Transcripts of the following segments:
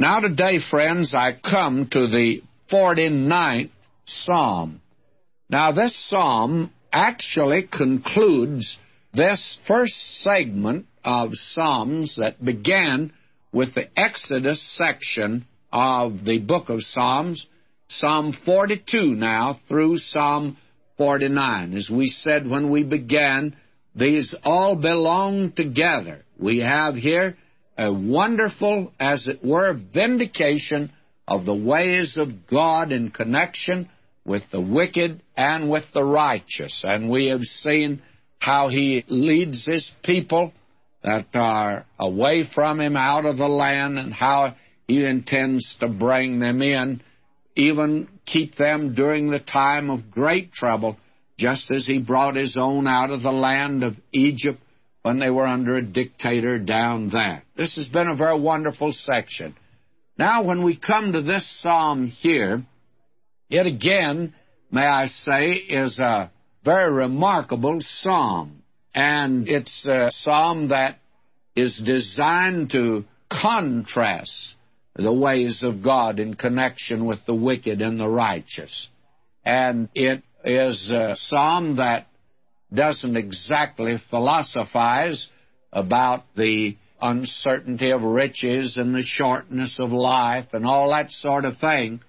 Now, today, friends, I come to the 49th Psalm. Now, this Psalm actually concludes this first segment of Psalms that began with the Exodus section of the book of Psalms, Psalm 42 now through Psalm 49. As we said when we began, these all belong together. We have here a wonderful, as it were, vindication of the ways of God in connection with the wicked and with the righteous. And we have seen how He leads His people that are away from Him out of the land and how He intends to bring them in, even keep them during the time of great trouble, just as He brought His own out of the land of Egypt when they were under a dictator down there. This has been a very wonderful section. Now, when we come to this psalm here, it again, may I say, is a very remarkable psalm. And it's a psalm that is designed to contrast the ways of God in connection with the wicked and the righteous. And it is a psalm that doesn't exactly philosophize about the uncertainty of riches and the shortness of life and all that sort of thing,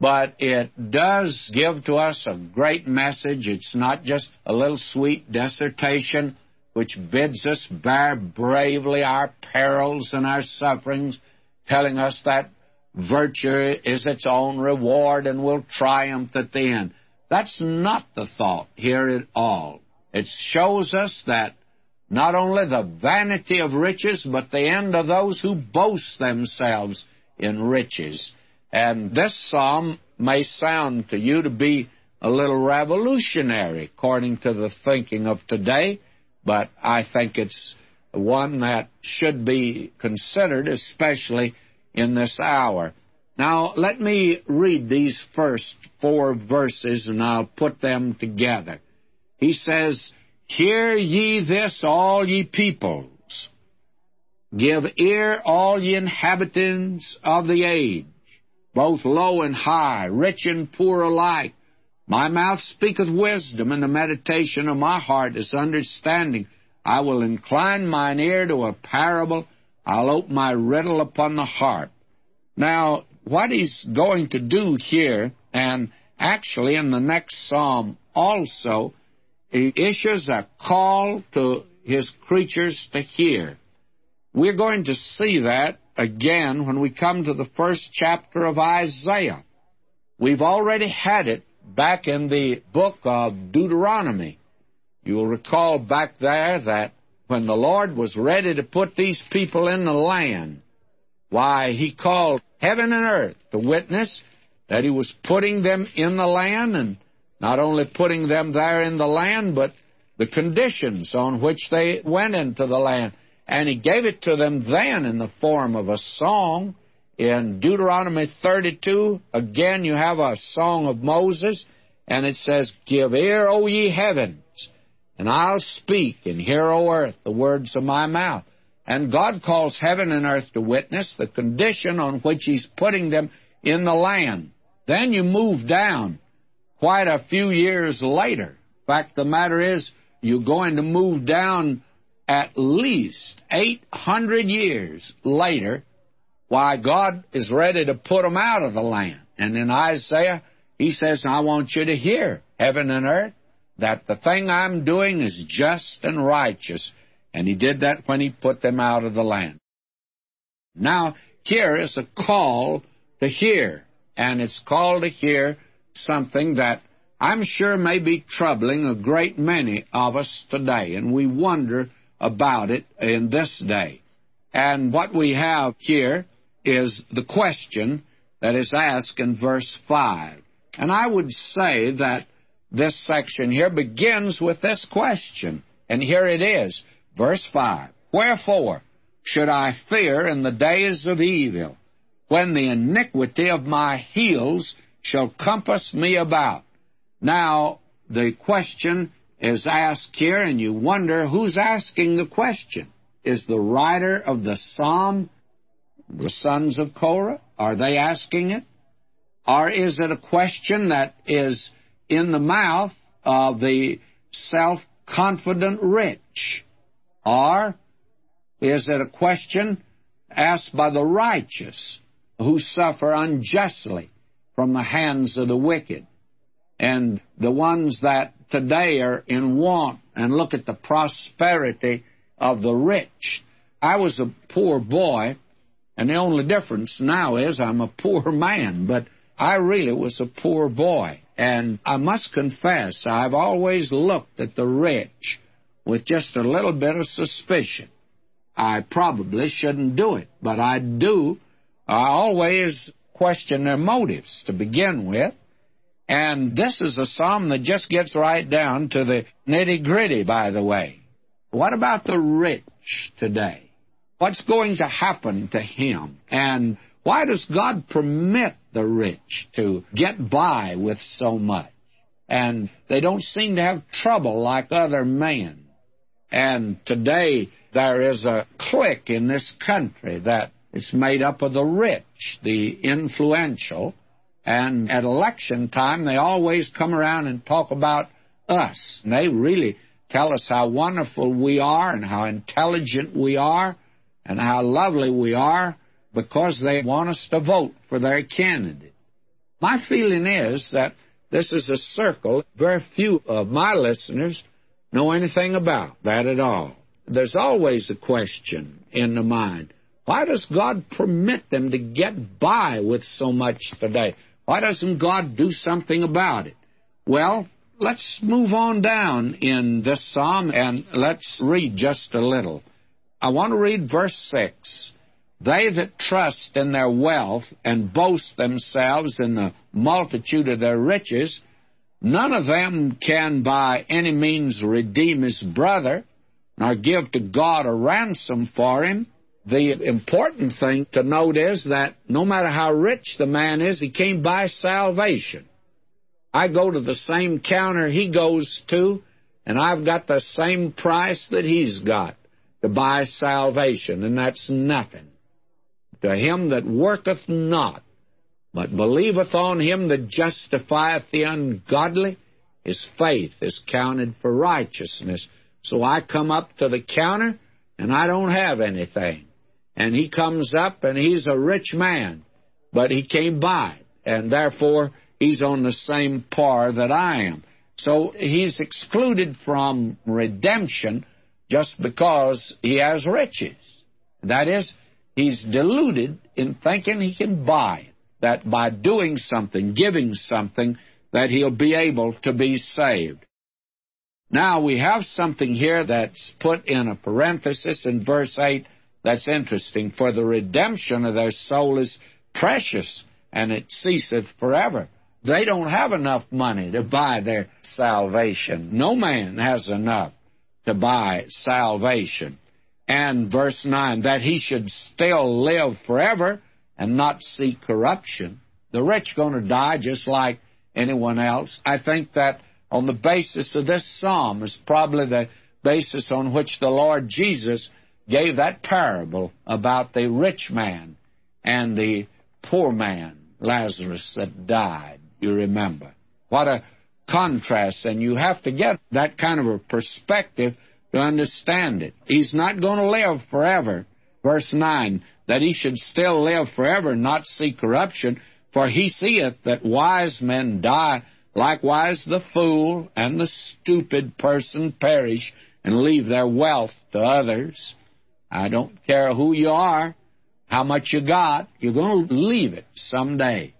but it does give to us a great message. It's not just a little sweet dissertation which bids us bear bravely our perils and our sufferings, telling us that virtue is its own reward and will triumph at the end. That's not the thought here at all. It shows us that not only the vanity of riches, but the end of those who boast themselves in riches. And this psalm may sound to you to be a little revolutionary according to the thinking of today, but I think it's one that should be considered, especially in this hour. Now, let me read these first four verses and I'll put them together. He says, Hear ye this, all ye peoples. Give ear, all ye inhabitants of the age, both low and high, rich and poor alike. My mouth speaketh wisdom, and the meditation of my heart is understanding. I will incline mine ear to a parable. I'll open my riddle upon the harp. Now, what he's going to do here, and actually in the next psalm also, he issues a call to his creatures to hear. We're going to see that again when we come to the first chapter of Isaiah. We've already had it back in the book of Deuteronomy. You'll recall back there that when the Lord was ready to put these people in the land, why, He called heaven and earth to witness that He was putting them in the land and not only putting them there in the land, but the conditions on which they went into the land. And he gave it to them then in the form of a song. In Deuteronomy 32, again, you have a song of Moses, and it says, Give ear, O ye heavens, and I'll speak, and hear, O earth, the words of my mouth. And God calls heaven and earth to witness the condition on which He's putting them in the land. Then you move down quite a few years later. Fact, the matter is, you're going to move down at least 800 years later, why God is ready to put them out of the land. And in Isaiah, he says, I want you to hear, heaven and earth, that the thing I'm doing is just and righteous. And he did that when he put them out of the land. Now, here is a call to hear, and it's called to hear something that I'm sure may be troubling a great many of us today, and we wonder about it in this day. And what we have here is the question that is asked in verse 5. And I would say that this section here begins with this question. And here it is, verse 5. Wherefore should I fear in the days of evil, when the iniquity of my heels shall compass me about. Now, the question is asked here, and you wonder who's asking the question. Is the writer of the psalm the sons of Korah? Are they asking it? Or is it a question that is in the mouth of the self confident rich? Or is it a question asked by the righteous who suffer unjustly from the hands of the wicked? And the ones that today are in want and look at the prosperity of the rich. I was a poor boy, and the only difference now is I'm a poor man, but I really was a poor boy. And I must confess, I've always looked at the rich with just a little bit of suspicion. I probably shouldn't do it, but I do. I always question their motives to begin with. And this is a psalm that just gets right down to the nitty gritty, by the way. What about the rich today? What's going to happen to him? And why does God permit the rich to get by with so much? And they don't seem to have trouble like other men. And today there is a clique in this country that is made up of the rich, the influential, and at election time they always come around and talk about us. And they really tell us how wonderful we are and how intelligent we are and how lovely we are because they want us to vote for their candidate. My feeling is that this is a circle very few of my listeners know anything about that at all. There's always a question in the mind. Why does God permit them to get by with so much today? Why doesn't God do something about it? Well, let's move on down in this psalm and let's read just a little. I want to read verse 6. They that trust in their wealth and boast themselves in the multitude of their riches, none of them can by any means redeem his brother, nor give to God a ransom for him. The important thing to note is that no matter how rich the man is, he came by salvation. I go to the same counter he goes to, and I've got the same price that he's got to buy salvation, and that's nothing. To him that worketh not, but believeth on him that justifieth the ungodly, his faith is counted for righteousness. So I come up to the counter, and I don't have anything. And he comes up, and he's a rich man, but he came by, and therefore he's on the same par that I am. So he's excluded from redemption just because he has riches. That is, he's deluded in thinking he can buy it, that by doing something, giving something, that he'll be able to be saved. Now we have something here that's put in a parenthesis in verse 8 that's interesting. For the redemption of their soul is precious, and it ceaseth forever. They don't have enough money to buy their salvation. No man has enough to buy salvation. And verse 9, that he should still live forever and not see corruption. The rich going to die just like anyone else. I think that on the basis of this psalm is probably the basis on which the Lord Jesus gave that parable about the rich man and the poor man, Lazarus, that died. You remember. What a contrast, and you have to get that kind of a perspective to understand it. He's not going to live forever. Verse 9, that he should still live forever, not see corruption, for he seeth that wise men die, likewise the fool and the stupid person perish and leave their wealth to others. I don't care who you are, how much you got, you're going to leave it someday.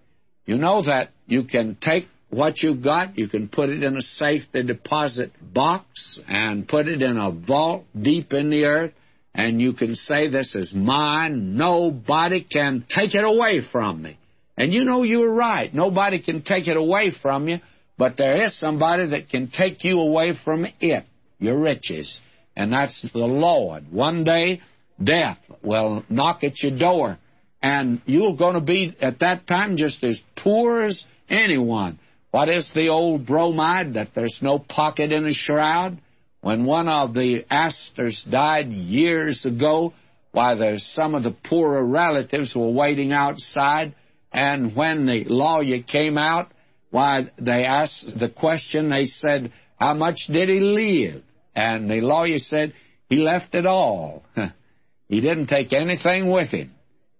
You know that you can take what you've got, you can put it in a safety deposit box and put it in a vault deep in the earth, and you can say, This is mine. Nobody can take it away from me. And you know you're right. Nobody can take it away from you, but there is somebody that can take you away from it, your riches. And that's the Lord. One day, death will knock at your door, and you're going to be at that time just as poor as anyone. What is the old bromide that there's no pocket in a shroud? When one of the Astors died years ago, why there's some of the poorer relatives were waiting outside, and when the lawyer came out, why they asked the question, they said, How much did he leave? And the lawyer said, He left it all. he didn't take anything with him.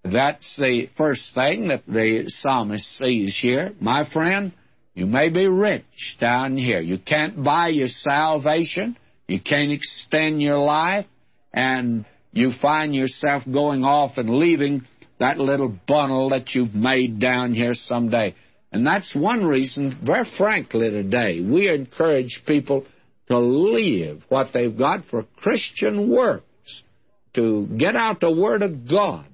That's the first thing that the psalmist sees here. My friend, you may be rich down here. You can't buy your salvation. You can't extend your life. And you find yourself going off and leaving that little bundle that you've made down here someday. And that's one reason, very frankly, today, we encourage people to leave what they've got for Christian works, to get out the Word of God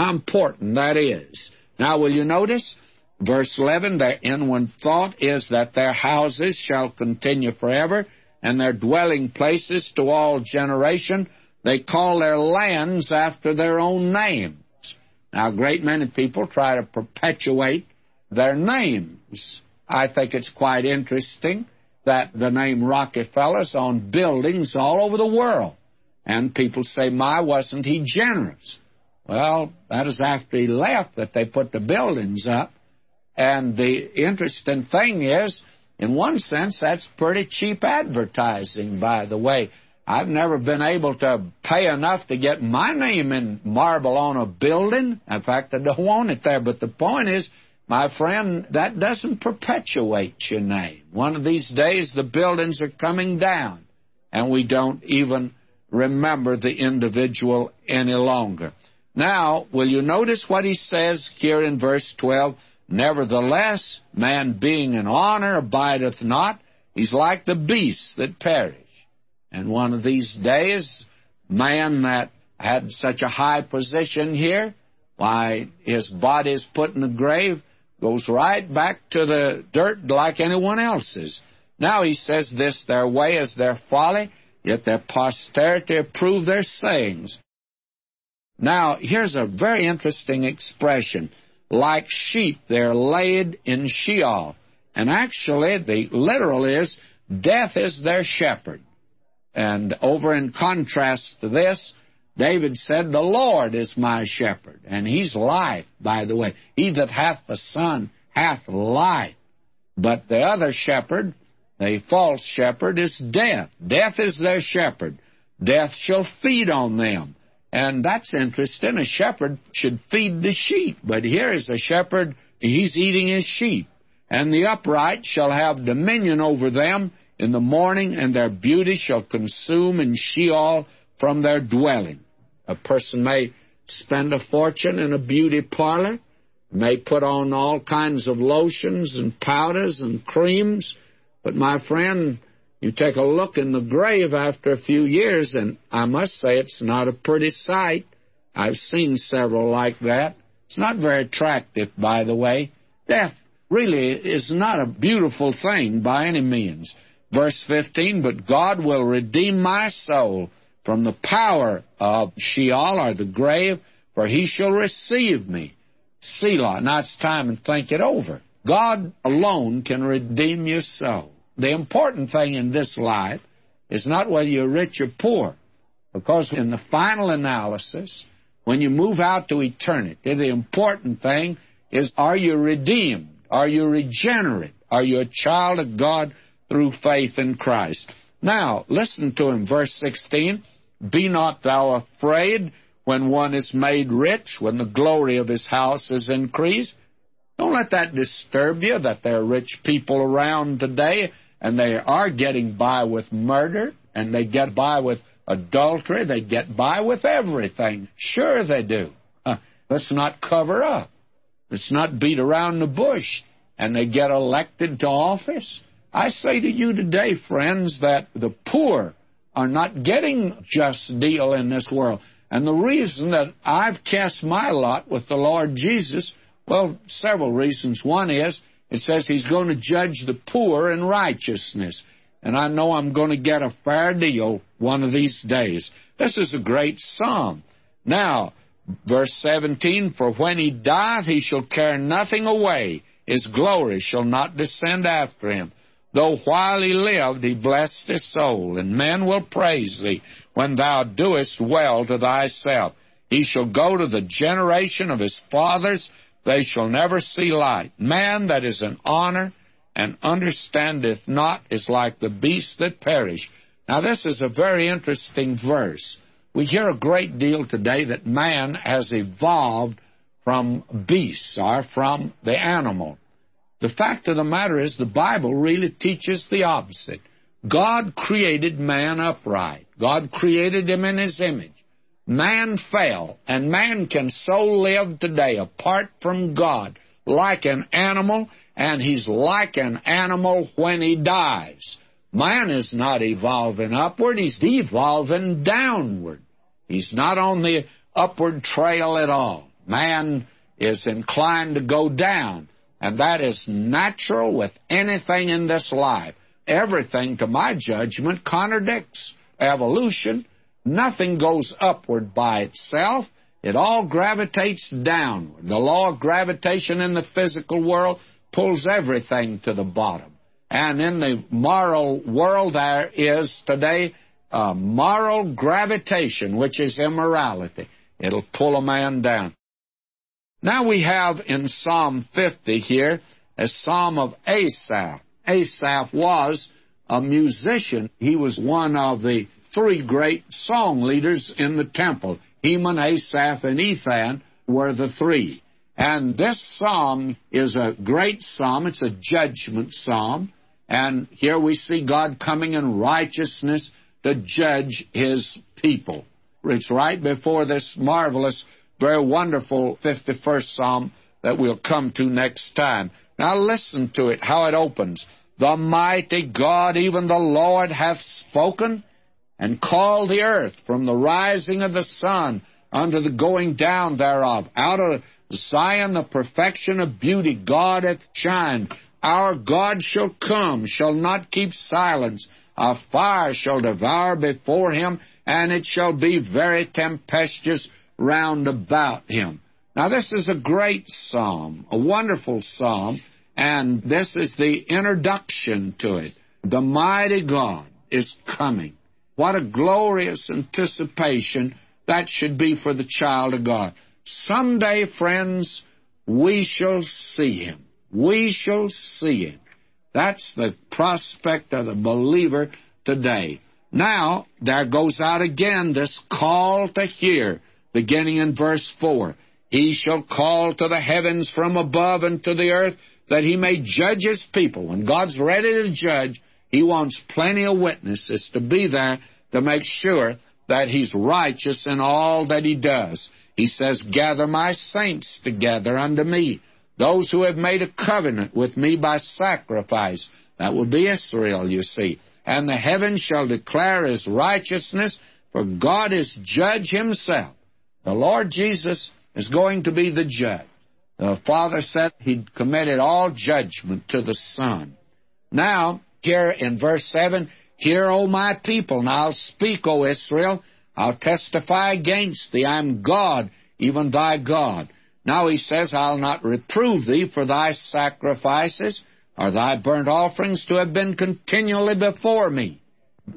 how important that is. Now, will you notice? Verse 11, their inward thought is that their houses shall continue forever, and their dwelling places to all generation. They call their lands after their own names. Now, a great many people try to perpetuate their names. I think it's quite interesting that the name Rockefeller's on buildings all over the world. And people say, my, wasn't he generous? Well, that is after he left that they put the buildings up. And the interesting thing is, in one sense, that's pretty cheap advertising, by the way. I've never been able to pay enough to get my name in marble on a building. In fact, I don't want it there. But the point is, my friend, that doesn't perpetuate your name. One of these days, the buildings are coming down, and we don't even remember the individual any longer. Now, will you notice what he says here in verse 12? Nevertheless, man being in honor abideth not. He's like the beasts that perish. And one of these days, man that had such a high position here, why, his body is put in the grave, goes right back to the dirt like anyone else's. Now he says this, their way is their folly, yet their posterity approve their sayings. Now, here's a very interesting expression. Like sheep, they're laid in Sheol. And actually, the literal is, death is their shepherd. And over in contrast to this, David said, The Lord is my shepherd. And he's life, by the way. He that hath the Son hath life. But the other shepherd, the false shepherd, is death. Death is their shepherd. Death shall feed on them. And that's interesting. A shepherd should feed the sheep, but here is a shepherd, he's eating his sheep. And the upright shall have dominion over them in the morning, and their beauty shall consume in Sheol from their dwelling. A person may spend a fortune in a beauty parlor, may put on all kinds of lotions and powders and creams, but my friend, you take a look in the grave after a few years, and I must say it's not a pretty sight. I've seen several like that. It's not very attractive, by the way. Death really is not a beautiful thing by any means. Verse 15, but God will redeem my soul from the power of Sheol or the grave, for he shall receive me. Selah. Now it's time to think it over. God alone can redeem your soul. The important thing in this life is not whether you're rich or poor, because in the final analysis, when you move out to eternity, the important thing is are you redeemed? Are you regenerate? Are you a child of God through faith in Christ? Now, listen to him, verse 16. Be not thou afraid when one is made rich, when the glory of his house is increased. Don't let that disturb you that there are rich people around today and they are getting by with murder, and they get by with adultery, they get by with everything. Sure, they do. Uh, let's not cover up. Let's not beat around the bush. And they get elected to office. I say to you today, friends, that the poor are not getting just deal in this world. And the reason that I've cast my lot with the Lord Jesus, well, several reasons. One is it says he's going to judge the poor in righteousness. And I know I'm going to get a fair deal one of these days. This is a great psalm. Now, verse 17 For when he dieth, he shall carry nothing away, his glory shall not descend after him. Though while he lived, he blessed his soul, and men will praise thee when thou doest well to thyself. He shall go to the generation of his fathers, they shall never see light. Man that is in honor and understandeth not is like the beasts that perish. Now, this is a very interesting verse. We hear a great deal today that man has evolved from beasts or from the animal. The fact of the matter is, the Bible really teaches the opposite. God created man upright. God created him in his image. Man fell, and man can so live today apart from God like an animal, and he's like an animal when he dies. Man is not evolving upward, he's evolving downward. He's not on the upward trail at all. Man is inclined to go down, and that is natural with anything in this life. Everything, to my judgment, contradicts evolution. Nothing goes upward by itself. It all gravitates downward. The law of gravitation in the physical world pulls everything to the bottom. And in the moral world, there is today a moral gravitation, which is immorality. It'll pull a man down. Now we have in Psalm 50 here a psalm of Asaph. Asaph was a musician. He was one of the three great song leaders in the temple. Heman, Asaph, and Ethan were the three. And this psalm is a great psalm. It's a judgment psalm. And here we see God coming in righteousness to judge his people. It's right before this marvelous, very wonderful 51st psalm that we'll come to next time. Now listen to it, how it opens. The mighty God, even the Lord, hath spoken and called the earth from the rising of the sun unto the going down thereof. Out of Zion, the perfection of beauty, God hath shined. Our God shall come, shall not keep silence. A fire shall devour before him, and it shall be very tempestuous round about him. Now, this is a great psalm, a wonderful psalm, and this is the introduction to it. The mighty God is coming. What a glorious anticipation that should be for the child of God. Someday, friends, we shall see him. We shall see him. That's the prospect of the believer today. Now, there goes out again this call to hear, beginning in verse 4. He shall call to the heavens from above and to the earth that he may judge his people. When God's ready to judge, he wants plenty of witnesses to be there to make sure that he's righteous in all that he does. He says, Gather my saints together unto me, those who have made a covenant with me by sacrifice. That will be Israel, you see. And the heavens shall declare his righteousness, for God is judge himself. The Lord Jesus is going to be the judge. The Father said He'd committed all judgment to the Son. Now, here in verse 7, Hear, O my people, and I'll speak, O Israel. I'll testify against thee. I'm God, even thy God. Now he says, I'll not reprove thee for thy sacrifices or thy burnt offerings to have been continually before me.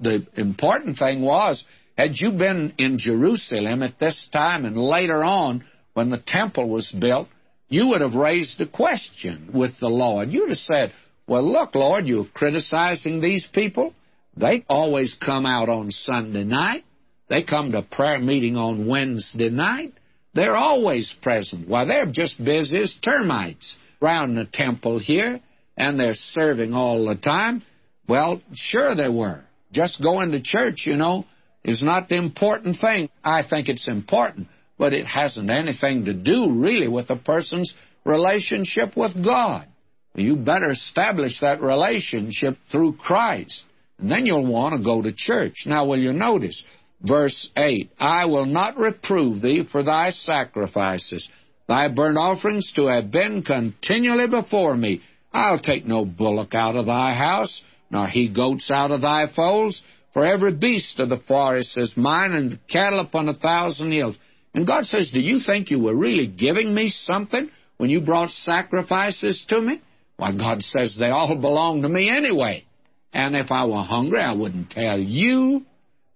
The important thing was, had you been in Jerusalem at this time and later on when the temple was built, you would have raised a question with the Lord. You'd have said, Well, look, Lord, you're criticizing these people. They always come out on Sunday night. They come to prayer meeting on Wednesday night. They're always present. Why, they're just busy as termites around the temple here, and they're serving all the time. Well, sure they were. Just going to church, you know, is not the important thing. I think it's important but it hasn't anything to do really with a person's relationship with God. You better establish that relationship through Christ. And then you'll want to go to church. Now, will you notice? Verse 8 I will not reprove thee for thy sacrifices, thy burnt offerings to have been continually before me. I'll take no bullock out of thy house, nor he goats out of thy folds, for every beast of the forest is mine, and cattle upon a thousand hills. And God says, Do you think you were really giving me something when you brought sacrifices to me? Why, God says they all belong to me anyway. And if I were hungry, I wouldn't tell you.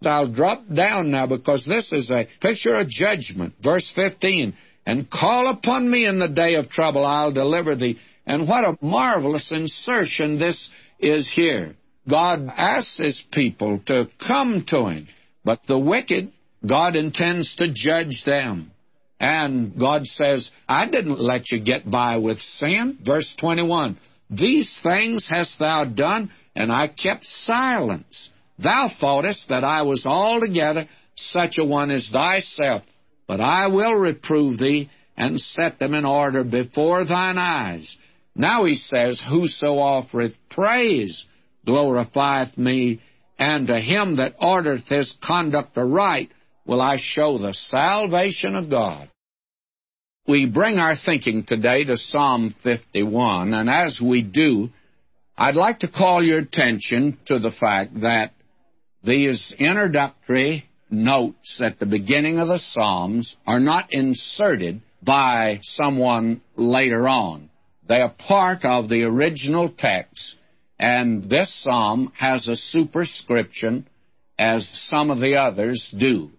I'll drop down now because this is a picture of judgment. Verse 15, and call upon me in the day of trouble, I'll deliver thee. And what a marvelous insertion this is here. God asks his people to come to him, but the wicked, God intends to judge them. And God says, I didn't let you get by with sin. Verse 21 These things hast thou done, and I kept silence. Thou thoughtest that I was altogether such a one as thyself, but I will reprove thee and set them in order before thine eyes. Now he says, Whoso offereth praise glorifieth me, and to him that ordereth his conduct aright will I show the salvation of God. We bring our thinking today to Psalm 51, and as we do, I'd like to call your attention to the fact that these introductory notes at the beginning of the Psalms are not inserted by someone later on. They are part of the original text, and this psalm has a superscription as some of the others do.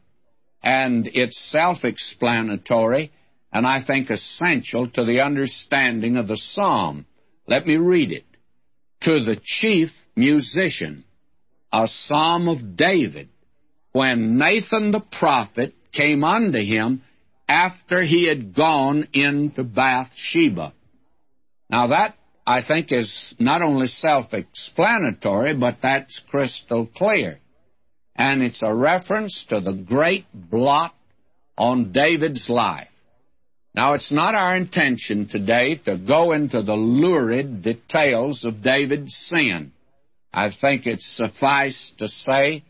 And it's self explanatory and I think essential to the understanding of the psalm. Let me read it. To the chief musician, a psalm of David, when Nathan the prophet came unto him after he had gone into Bathsheba. Now that, I think, is not only self-explanatory, but that's crystal clear. And it's a reference to the great blot on David's life. Now, it's not our intention today to go into the lurid details of David's sin. I think it's suffice to say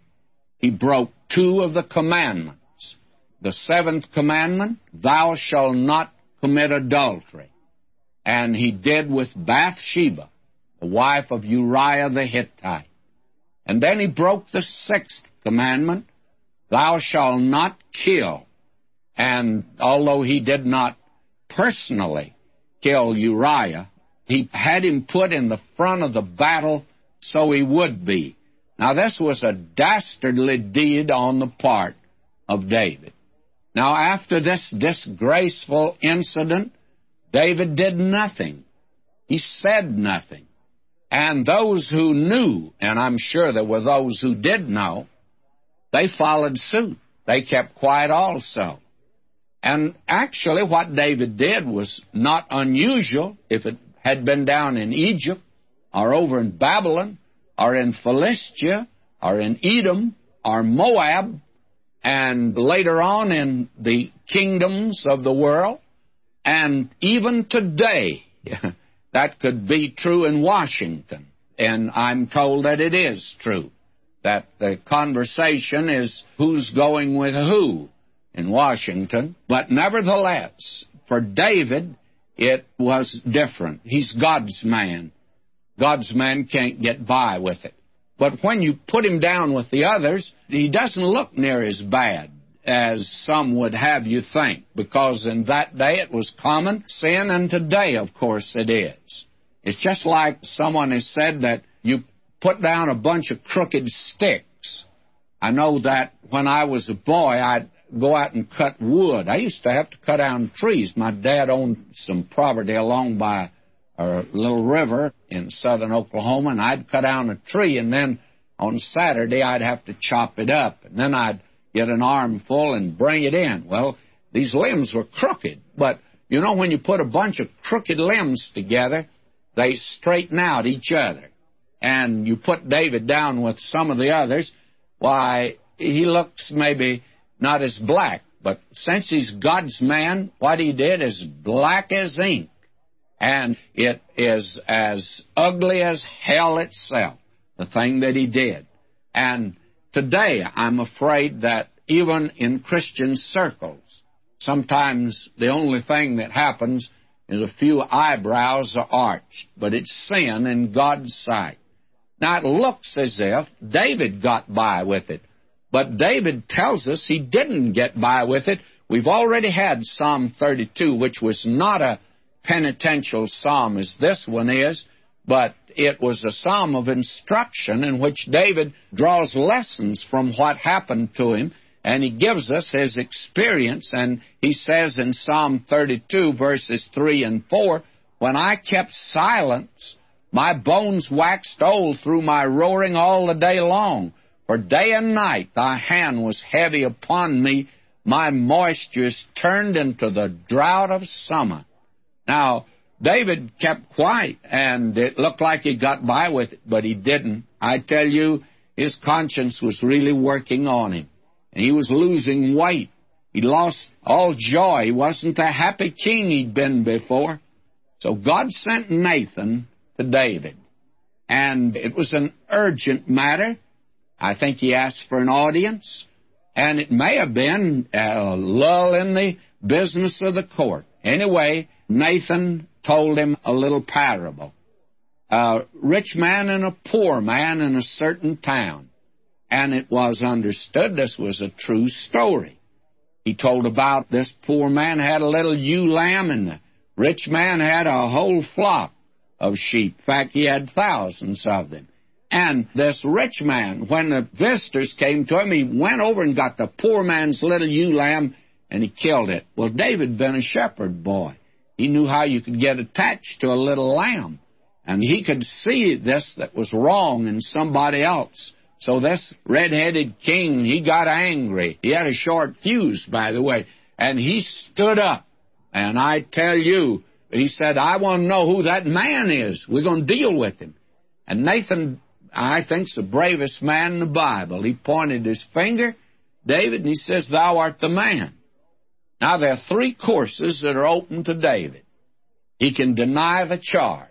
he broke two of the commandments. The seventh commandment, thou shalt not commit adultery. And he did with Bathsheba, the wife of Uriah the Hittite. And then he broke the sixth commandment, thou shalt not kill. And although he did not personally kill Uriah, he had him put in the front of the battle so he would be. Now, this was a dastardly deed on the part of David. Now, after this disgraceful incident, David did nothing. He said nothing. And those who knew, and I'm sure there were those who did know, they followed suit. They kept quiet also. And actually, what David did was not unusual if it had been down in Egypt or over in Babylon or in Philistia or in Edom or Moab and later on in the kingdoms of the world. And even today, that could be true in Washington. And I'm told that it is true. That the conversation is who's going with who in Washington. But nevertheless, for David, it was different. He's God's man. God's man can't get by with it. But when you put him down with the others, he doesn't look near as bad as some would have you think, because in that day it was common sin, and today, of course, it is. It's just like someone has said that you put down a bunch of crooked sticks. I know that when I was a boy, I'd go out and cut wood. I used to have to cut down trees. My dad owned some property along by a little river in southern Oklahoma, and I'd cut down a tree, and then on Saturday I'd have to chop it up, and then I'd get an armful and bring it in. Well, these limbs were crooked, but you know when you put a bunch of crooked limbs together, they straighten out each other. And you put David down with some of the others, why, he looks maybe not as black, but since he's God's man, what he did is black as ink and it is as ugly as hell itself, the thing that he did. And today, I'm afraid that even in Christian circles, sometimes the only thing that happens is a few eyebrows are arched, but it's sin in God's sight. Now, it looks as if David got by with it, but David tells us he didn't get by with it. We've already had Psalm 32, which was not a penitential psalm as this one is, but it was a psalm of instruction in which David draws lessons from what happened to him, and he gives us his experience. And he says in Psalm 32, verses 3 and 4, When I kept silence, my bones waxed old through my roaring all the day long. For day and night thy hand was heavy upon me. My moistures turned into the drought of summer. Now, David kept quiet, and it looked like he got by with it, but he didn't. I tell you, his conscience was really working on him, and he was losing weight. He lost all joy. He wasn't the happy king he'd been before. So God sent Nathan to David, and it was an urgent matter. I think he asked for an audience, and it may have been a lull in the business of the court. Anyway, Nathan told him a little parable. A rich man and a poor man in a certain town. And it was understood this was a true story. He told about this poor man had a little ewe lamb and the rich man had a whole flock of sheep. In fact, he had thousands of them. And this rich man, when the visitors came to him, he went over and got the poor man's little ewe lamb and he killed it. Well, David had been a shepherd boy. He knew how you could get attached to a little lamb. And he could see this that was wrong in somebody else. So this red-headed king, he got angry. He had a short fuse, by the way. And he stood up. And I tell you, he said, I want to know who that man is. We're going to deal with him. And Nathan, I think, is the bravest man in the Bible. He pointed his finger, David, and he says, Thou art the man. Now, there are three courses that are open to David. He can deny the charge,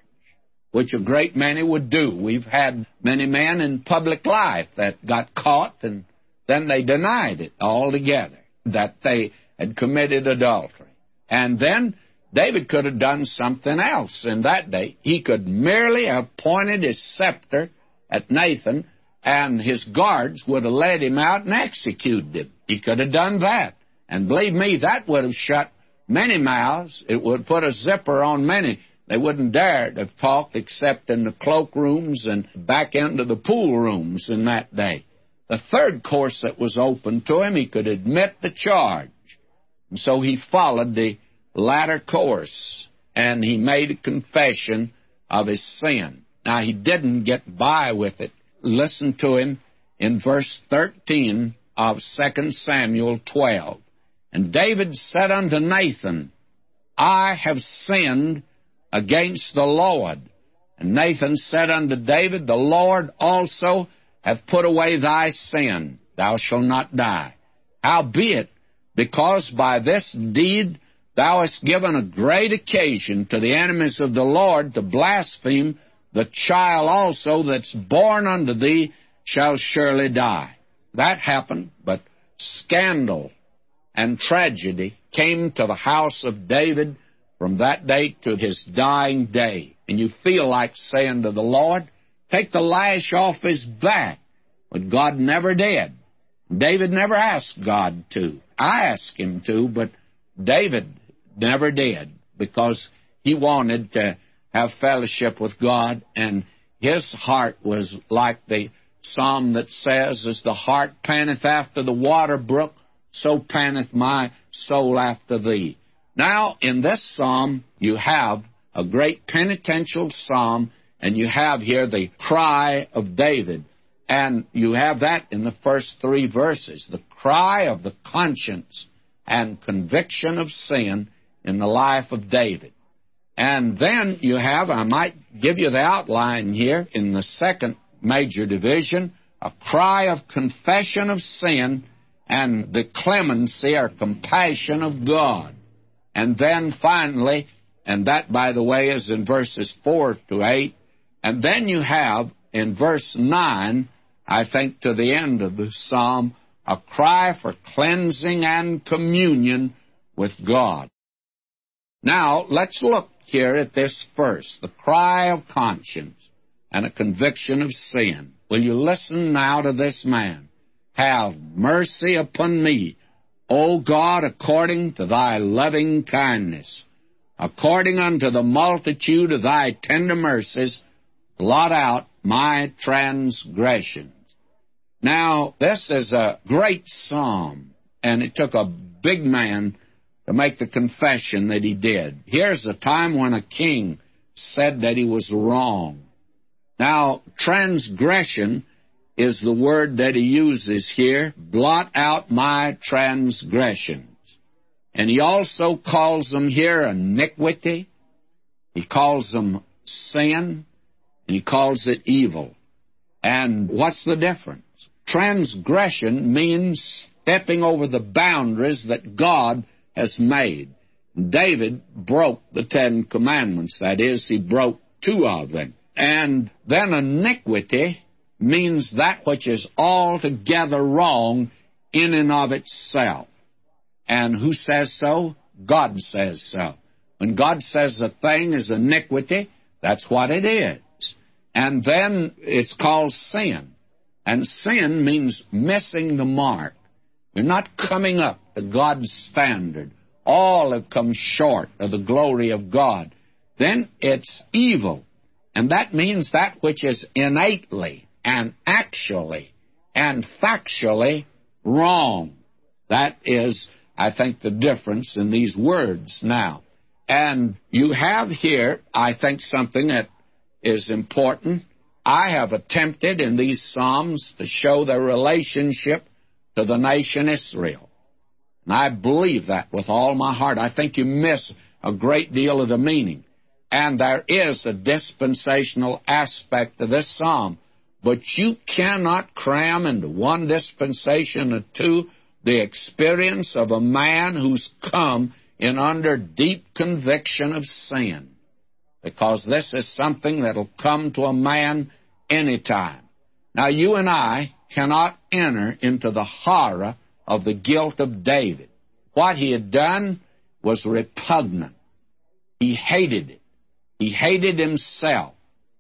which a great many would do. We've had many men in public life that got caught and then they denied it altogether, that they had committed adultery. And then David could have done something else in that day. He could merely have pointed his scepter at Nathan, and his guards would have led him out and executed him. He could have done that. And believe me, that would have shut many mouths. It would put a zipper on many. They wouldn't dare to talk except in the cloak rooms and back into the pool rooms in that day. The third course that was open to him, he could admit the charge. And so he followed the latter course, and he made a confession of his sin. Now, he didn't get by with it. Listen to him in verse 13 of 2 Samuel 12. And David said unto Nathan, I have sinned against the Lord. And Nathan said unto David, The Lord also hath put away thy sin. Thou shalt not die. Howbeit, because by this deed thou hast given a great occasion to the enemies of the Lord to blaspheme, the child also that's born unto thee shall surely die. That happened, but scandal and tragedy came to the house of David from that day to his dying day. And you feel like saying to the Lord, take the lash off his back. But God never did. David never asked God to. I asked him to, but David never did because he wanted to have fellowship with God, and his hart was like the psalm that says, As the heart panteth after the water brook, so panteth my soul after thee. Now, in this psalm, you have a great penitential psalm, and you have here the cry of David. And you have that in the first three verses the cry of the conscience and conviction of sin in the life of David. And then you have, I might give you the outline here, in the second major division, a cry of confession of sin and the clemency or compassion of God. And then finally, and that, by the way, is in verses 4 to 8, and then you have in verse 9, I think to the end of the psalm, a cry for cleansing and communion with God. Now, let's look here at this first the cry of conscience and a conviction of sin. Will you listen now to this man? Have mercy upon me, O God, according to thy loving kindness. According unto the multitude of thy tender mercies, blot out my transgressions. Now, this is a great psalm, and it took a big man to make the confession that he did. Here's a time when a king said that he was wrong. Now, transgression is the word that he uses here. Blot out my transgressions. And he also calls them here iniquity. He calls them sin. And he calls it evil. And what's the difference? Transgression means stepping over the boundaries that God has made. David broke the Ten Commandments. That is, he broke two of them. And then iniquity means that which is altogether wrong in and of itself. And who says so? God says so. When God says a thing is iniquity, that's what it is. And then it's called sin. And sin means missing the mark. You're not coming up to God's standard. All have come short of the glory of God. Then it's evil. And that means that which is innately and actually and factually wrong. That is, I think, the difference in these words now. And you have here, I think, something that is important. I have attempted in these Psalms to show the relationship to the nation Israel. And I believe that with all my heart. I think you miss a great deal of the meaning. And there is a dispensational aspect to this psalm, but you cannot cram into one dispensation or two the experience of a man who's come in under deep conviction of sin. Because this is something that'll come to a man anytime. Now, you and I cannot enter into the horror of the guilt of David. What he had done was repugnant. He hated it. He hated himself.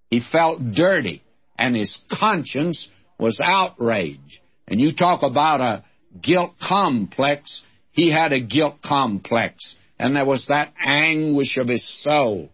He felt dirty, and his conscience was outraged. And you talk about a guilt complex. He had a guilt complex, and there was that anguish of his soul.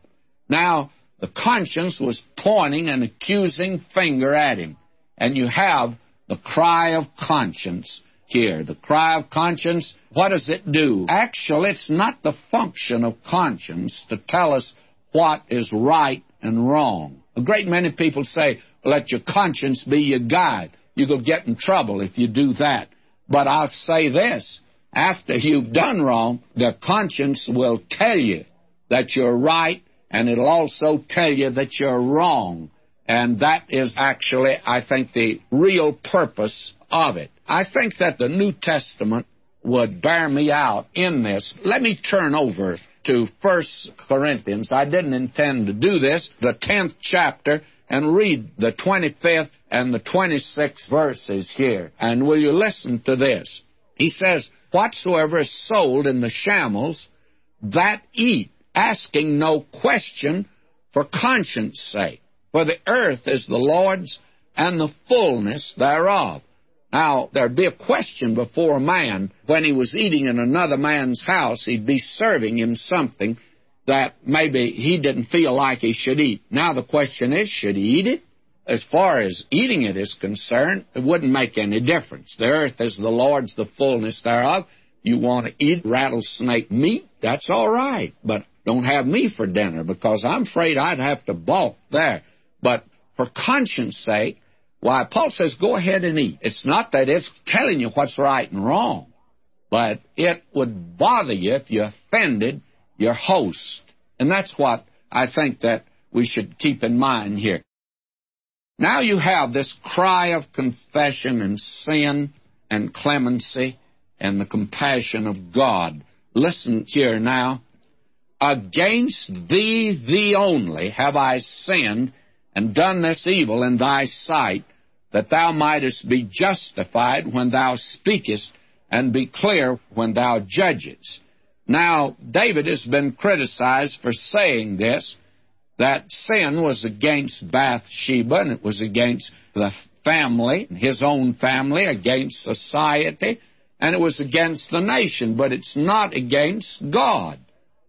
Now, the conscience was pointing an accusing finger at him. And you have the cry of conscience here. The cry of conscience, what does it do? Actually, it's not the function of conscience to tell us what is right and wrong. A great many people say, let your conscience be your guide. You will get in trouble if you do that. But I'll say this after you've done wrong, the conscience will tell you that you're right, and it'll also tell you that you're wrong. And that is actually, I think, the real purpose of it. I think that the New Testament would bear me out in this. Let me turn over to First Corinthians. I didn't intend to do this, the 10th chapter, and read the 25th and the 26th verses here. And will you listen to this? He says, Whatsoever is sold in the shambles, that eat, asking no question for conscience sake. For the earth is the Lord's and the fullness thereof. Now, there'd be a question before a man when he was eating in another man's house, he'd be serving him something that maybe he didn't feel like he should eat. Now the question is, should he eat it? As far as eating it is concerned, it wouldn't make any difference. The earth is the Lord's, the fullness thereof. You want to eat rattlesnake meat? That's all right, but don't have me for dinner because I'm afraid I'd have to balk there. But for conscience sake, why, Paul says, go ahead and eat. It's not that it's telling you what's right and wrong, but it would bother you if you offended your host. And that's what I think that we should keep in mind here. Now you have this cry of confession and sin and clemency and the compassion of God. Listen here now. Against thee, thee only, have I sinned and done this evil in thy sight, that thou mightest be justified when thou speakest, and be clear when thou judgest. Now, David has been criticized for saying this, that sin was against Bathsheba, and it was against the family, his own family, against society, and it was against the nation, but it's not against God.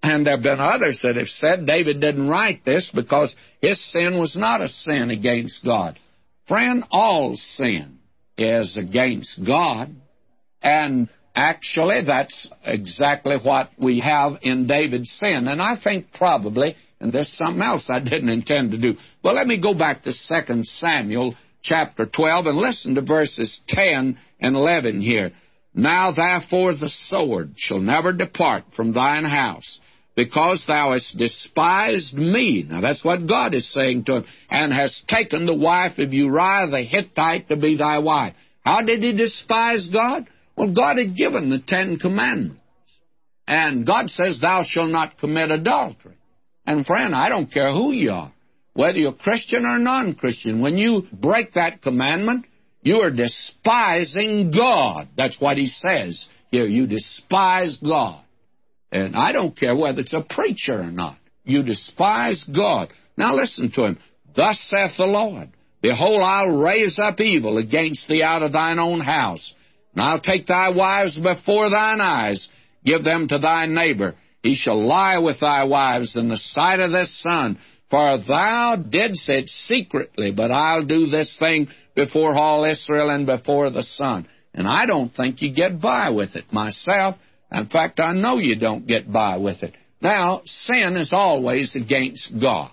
And there have been others that have said David didn't write this because his sin was not a sin against God. Friend, all sin is against God. And actually, that's exactly what we have in David's sin. And I think probably, and there's something else I didn't intend to do. Well, let me go back to 2 Samuel chapter 12 and listen to verses 10 and 11 here. Now therefore the sword shall never depart from thine house, because thou hast despised me. Now that's what God is saying to him, and hast taken the wife of Uriah the Hittite to be thy wife. How did he despise God? Well, God had given the Ten Commandments. And God says, Thou shalt not commit adultery. And friend, I don't care who you are, whether you're Christian or non Christian, when you break that commandment, you are despising God. That's what he says here. You despise God. And I don't care whether it's a preacher or not. You despise God. Now listen to him. Thus saith the Lord Behold, I'll raise up evil against thee out of thine own house. And I'll take thy wives before thine eyes, give them to thy neighbor. He shall lie with thy wives in the sight of this sun. For thou didst it secretly, but I'll do this thing before all Israel and before the sun. And I don't think you get by with it myself. In fact, I know you don't get by with it. Now, sin is always against God.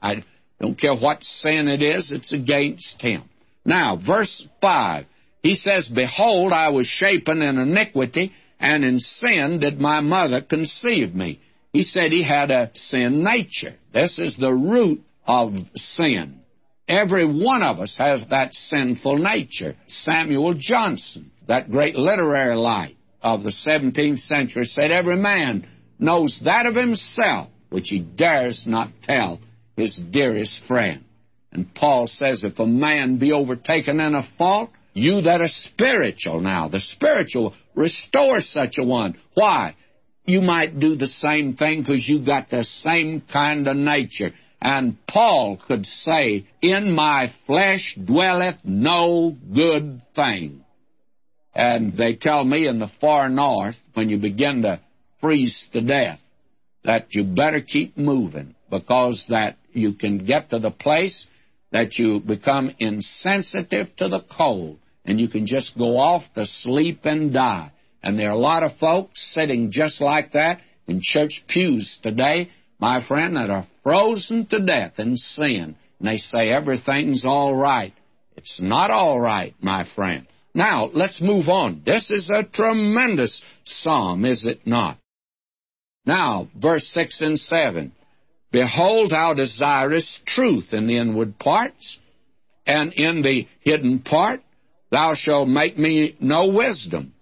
I don't care what sin it is, it's against Him. Now, verse 5, he says, Behold, I was shapen in iniquity, and in sin did my mother conceive me. He said he had a sin nature. This is the root of sin. Every one of us has that sinful nature. Samuel Johnson, that great literary light of the 17th century, said every man knows that of himself which he dares not tell his dearest friend. And Paul says, if a man be overtaken in a fault, you that are spiritual now, the spiritual, restore such a one. Why? You might do the same thing because you got the same kind of nature. And Paul could say, In my flesh dwelleth no good thing. And they tell me in the far north, when you begin to freeze to death, that you better keep moving because that you can get to the place that you become insensitive to the cold and you can just go off to sleep and die. And there are a lot of folks sitting just like that in church pews today my friend, that are frozen to death in sin. And they say everything's all right. It's not all right, my friend. Now, let's move on. This is a tremendous psalm, is it not? Now, verse 6 and 7. Behold, thou desirest truth in the inward parts, and in the hidden part thou shalt make me know wisdom.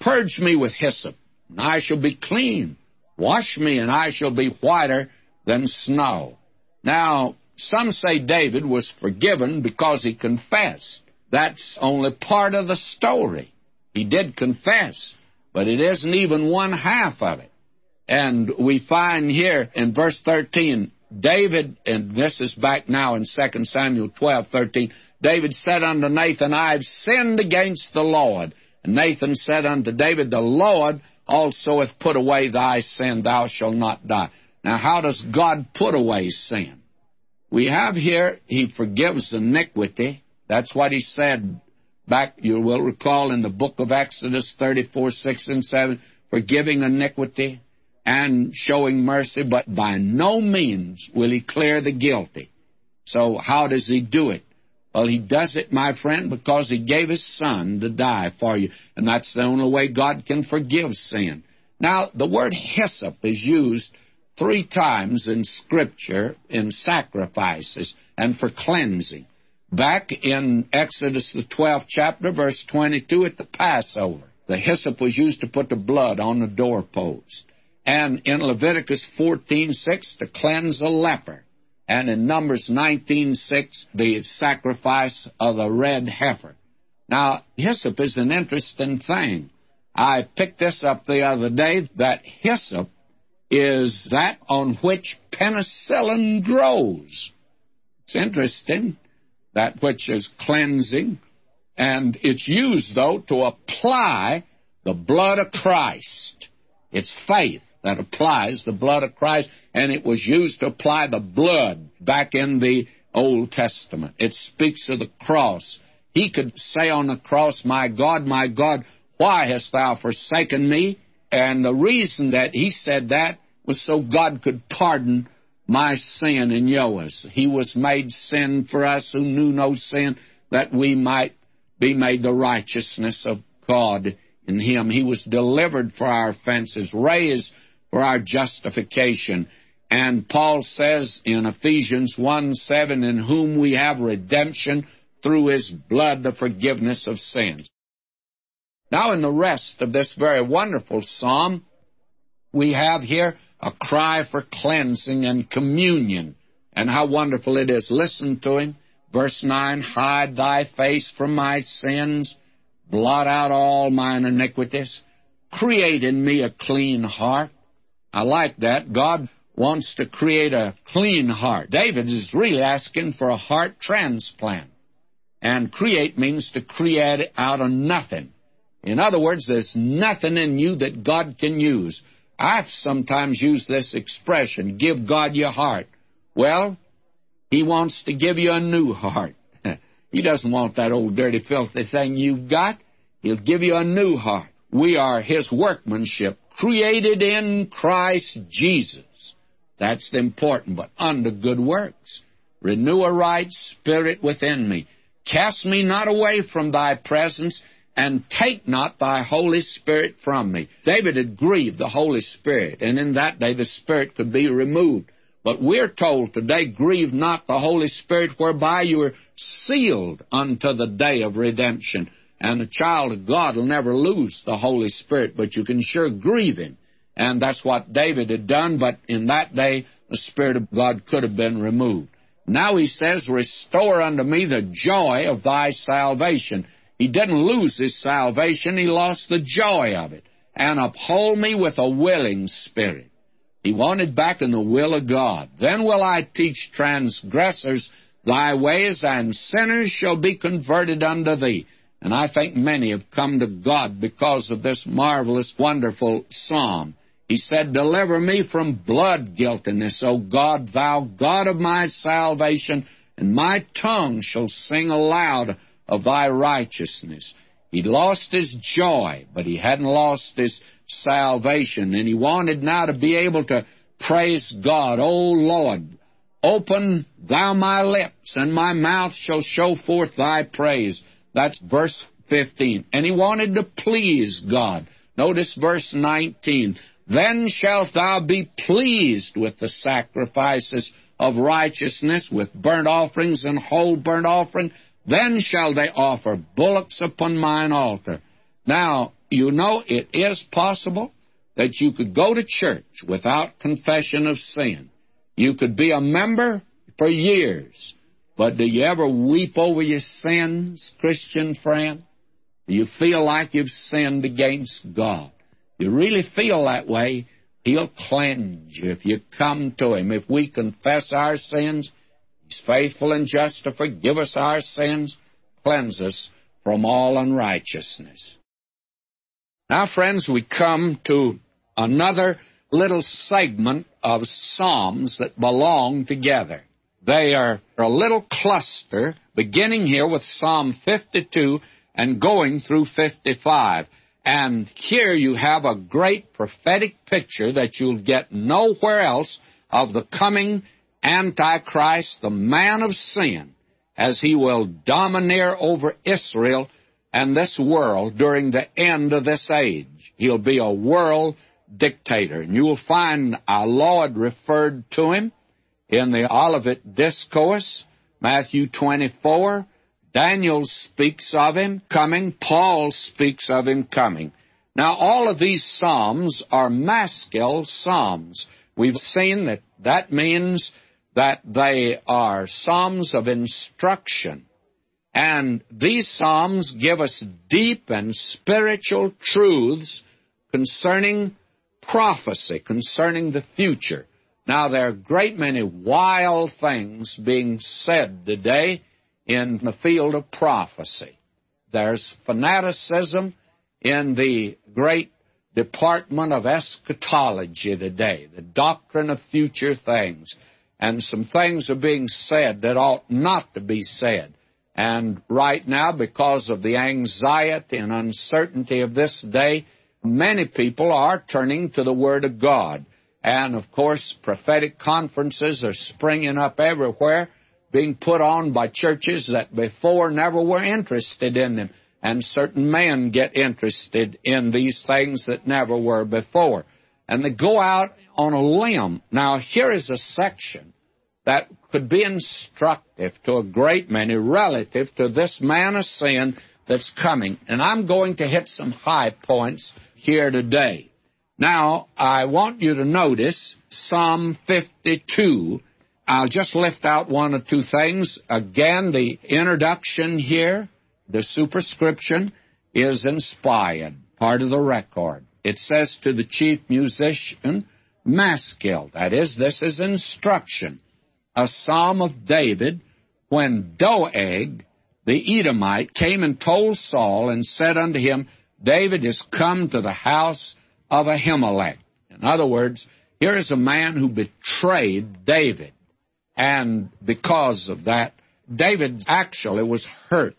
Purge me with hyssop, and I shall be clean. Wash me, and I shall be whiter than snow. Now, some say David was forgiven because he confessed. That's only part of the story. He did confess, but it isn't even one half of it. And we find here in verse 13, David, and this is back now in 2 Samuel 12, 13, David said unto Nathan, I have sinned against the Lord. And Nathan said unto David, The Lord also hath put away thy sin, thou shalt not die. Now, how does God put away sin? We have here, He forgives iniquity. That's what He said back, you will recall, in the book of Exodus 34, 6 and 7, forgiving iniquity and showing mercy, but by no means will He clear the guilty. So, how does He do it? Well, he does it, my friend, because he gave his son to die for you. And that's the only way God can forgive sin. Now, the word hyssop is used three times in Scripture in sacrifices and for cleansing. Back in Exodus, the 12th chapter, verse 22, at the Passover, the hyssop was used to put the blood on the doorpost. And in Leviticus 14:6 to cleanse a leper and in Numbers 19:6, the sacrifice of the red heifer. Now, hyssop is an interesting thing. I picked this up the other day that hyssop is that on which penicillin grows. It's interesting, that which is cleansing, and it's used, though, to apply the blood of Christ. It's faith that applies the blood of Christ, and it was used to apply the blood back in the Old Testament. It speaks of the cross. He could say on the cross, My God, my God, why hast thou forsaken me? And the reason that he said that was so God could pardon my sin and yours. He was made sin for us who knew no sin, that we might be made the righteousness of God in him. He was delivered for our offenses, raised for our justification. And Paul says in Ephesians 1 7, in whom we have redemption through his blood, the forgiveness of sins. Now, in the rest of this very wonderful psalm, we have here a cry for cleansing and communion. And how wonderful it is. Listen to him. Verse 9 Hide thy face from my sins, blot out all mine iniquities, create in me a clean heart. I like that. God wants to create a clean heart. David is really asking for a heart transplant. And create means to create out of nothing. In other words, there's nothing in you that God can use. I've sometimes used this expression, give God your heart. Well, He wants to give you a new heart. he doesn't want that old dirty, filthy thing you've got. He'll give you a new heart. We are His workmanship, created in Christ Jesus. That's important, but unto good works. Renew a right spirit within me. Cast me not away from thy presence and take not thy Holy Spirit from me. David had grieved the Holy Spirit, and in that day the Spirit could be removed. But we're told today, grieve not the Holy Spirit whereby you are sealed unto the day of redemption. And the child of God will never lose the Holy Spirit, but you can sure grieve him. And that's what David had done, but in that day the Spirit of God could have been removed. Now he says, Restore unto me the joy of thy salvation he didn't lose his salvation, he lost the joy of it. And uphold me with a willing spirit. He wanted back in the will of God. Then will I teach transgressors thy ways, and sinners shall be converted unto thee. And I think many have come to God because of this marvelous, wonderful psalm. He said, Deliver me from blood guiltiness, O God, thou God of my salvation, and my tongue shall sing aloud of thy righteousness. He'd lost his joy, but he hadn't lost his salvation, and he wanted now to be able to praise God. O Lord, open thou my lips, and my mouth shall show forth thy praise. That's verse 15. And he wanted to please God. Notice verse 19. Then shalt thou be pleased with the sacrifices of righteousness, with burnt offerings and whole burnt offering. Then shall they offer bullocks upon mine altar. Now, you know it is possible that you could go to church without confession of sin. You could be a member for years. But do you ever weep over your sins, Christian friend? Do you feel like you've sinned against God? You really feel that way, He'll cleanse you if you come to Him. If we confess our sins, He's faithful and just to forgive us our sins, cleanse us from all unrighteousness. Now, friends, we come to another little segment of Psalms that belong together. They are a little cluster beginning here with Psalm 52 and going through 55. And here you have a great prophetic picture that you'll get nowhere else of the coming Antichrist, the man of sin, as he will domineer over Israel and this world during the end of this age. He'll be a world dictator. And you will find our Lord referred to him in the Olivet Discourse, Matthew 24. Daniel speaks of him coming. Paul speaks of him coming. Now, all of these Psalms are Maskil Psalms. We've seen that that means that they are Psalms of instruction. And these Psalms give us deep and spiritual truths concerning prophecy, concerning the future. Now, there are a great many wild things being said today in the field of prophecy. There's fanaticism in the great department of eschatology today, the doctrine of future things. And some things are being said that ought not to be said. And right now, because of the anxiety and uncertainty of this day, many people are turning to the Word of God. And of course, prophetic conferences are springing up everywhere, being put on by churches that before never were interested in them. And certain men get interested in these things that never were before. And they go out on a limb. Now, here is a section that could be instructive to a great many relative to this man of sin that's coming. And I'm going to hit some high points here today. Now, I want you to notice Psalm 52. I'll just lift out one or two things. Again, the introduction here, the superscription, is inspired, part of the record. It says to the chief musician, Maskil. That is, this is instruction. A psalm of David when Doeg, the Edomite, came and told Saul and said unto him, David is come to the house of Ahimelech. In other words, here is a man who betrayed David. And because of that, David actually was hurt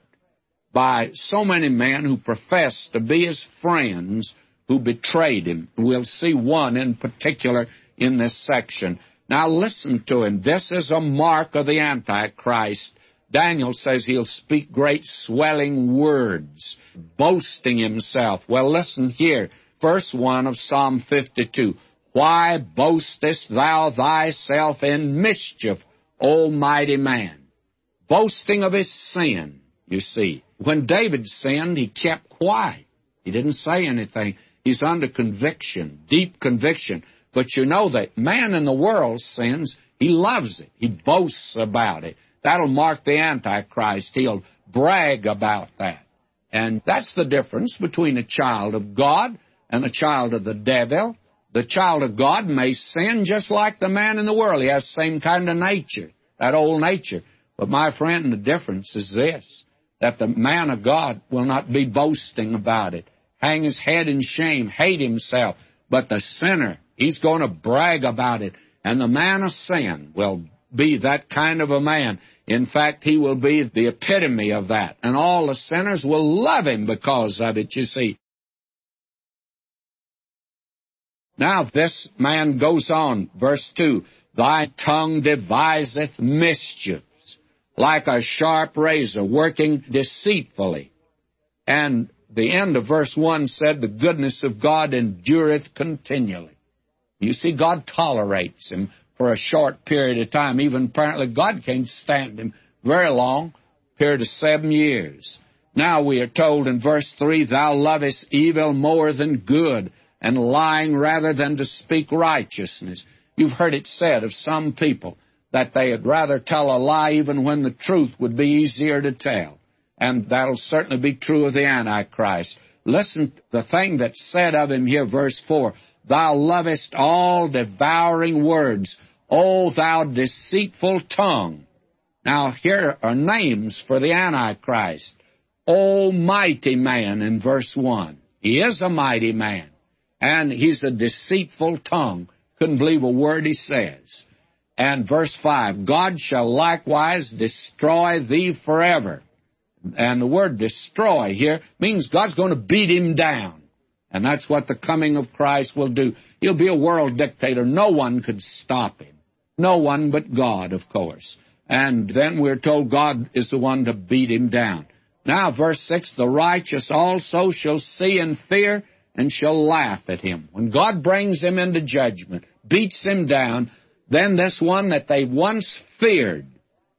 by so many men who professed to be his friends who betrayed him. We'll see one in particular in this section. Now listen to him. This is a mark of the Antichrist. Daniel says he'll speak great swelling words, boasting himself. Well, listen here verse 1 of Psalm 52. Why boastest thou thyself in mischief, O mighty man? Boasting of his sin, you see. When David sinned, he kept quiet. He didn't say anything. He's under conviction, deep conviction. But you know that man in the world sins, he loves it. He boasts about it. That'll mark the Antichrist. He'll brag about that. And that's the difference between a child of God and the child of the devil. The child of God may sin just like the man in the world. He has the same kind of nature, that old nature. But my friend, the difference is this that the man of God will not be boasting about it, hang his head in shame, hate himself. But the sinner, he's going to brag about it. And the man of sin will be that kind of a man. In fact, he will be the epitome of that. And all the sinners will love him because of it, you see. Now this man goes on, verse 2 Thy tongue deviseth mischiefs, like a sharp razor, working deceitfully. And the end of verse 1 said, The goodness of God endureth continually. You see, God tolerates him for a short period of time. Even apparently, God can't stand him very long, period of seven years. Now we are told in verse 3 Thou lovest evil more than good and lying rather than to speak righteousness. You've heard it said of some people that they'd rather tell a lie even when the truth would be easier to tell. And that'll certainly be true of the Antichrist. Listen, the thing that's said of him here, verse 4 Thou lovest all devouring words, O thou deceitful tongue. Now, here are names for the Antichrist. Almighty man in verse 1. He is a mighty man and he's a deceitful tongue. Couldn't believe a word he says. And verse 5 God shall likewise destroy thee forever. And the word destroy here means God's going to beat him down. And that's what the coming of Christ will do. He'll be a world dictator. No one could stop him. No one but God, of course. And then we're told God is the one to beat him down. Now, verse 6 The righteous also shall see and fear and shall laugh at him. When God brings him into judgment, beats him down, then this one that they once feared,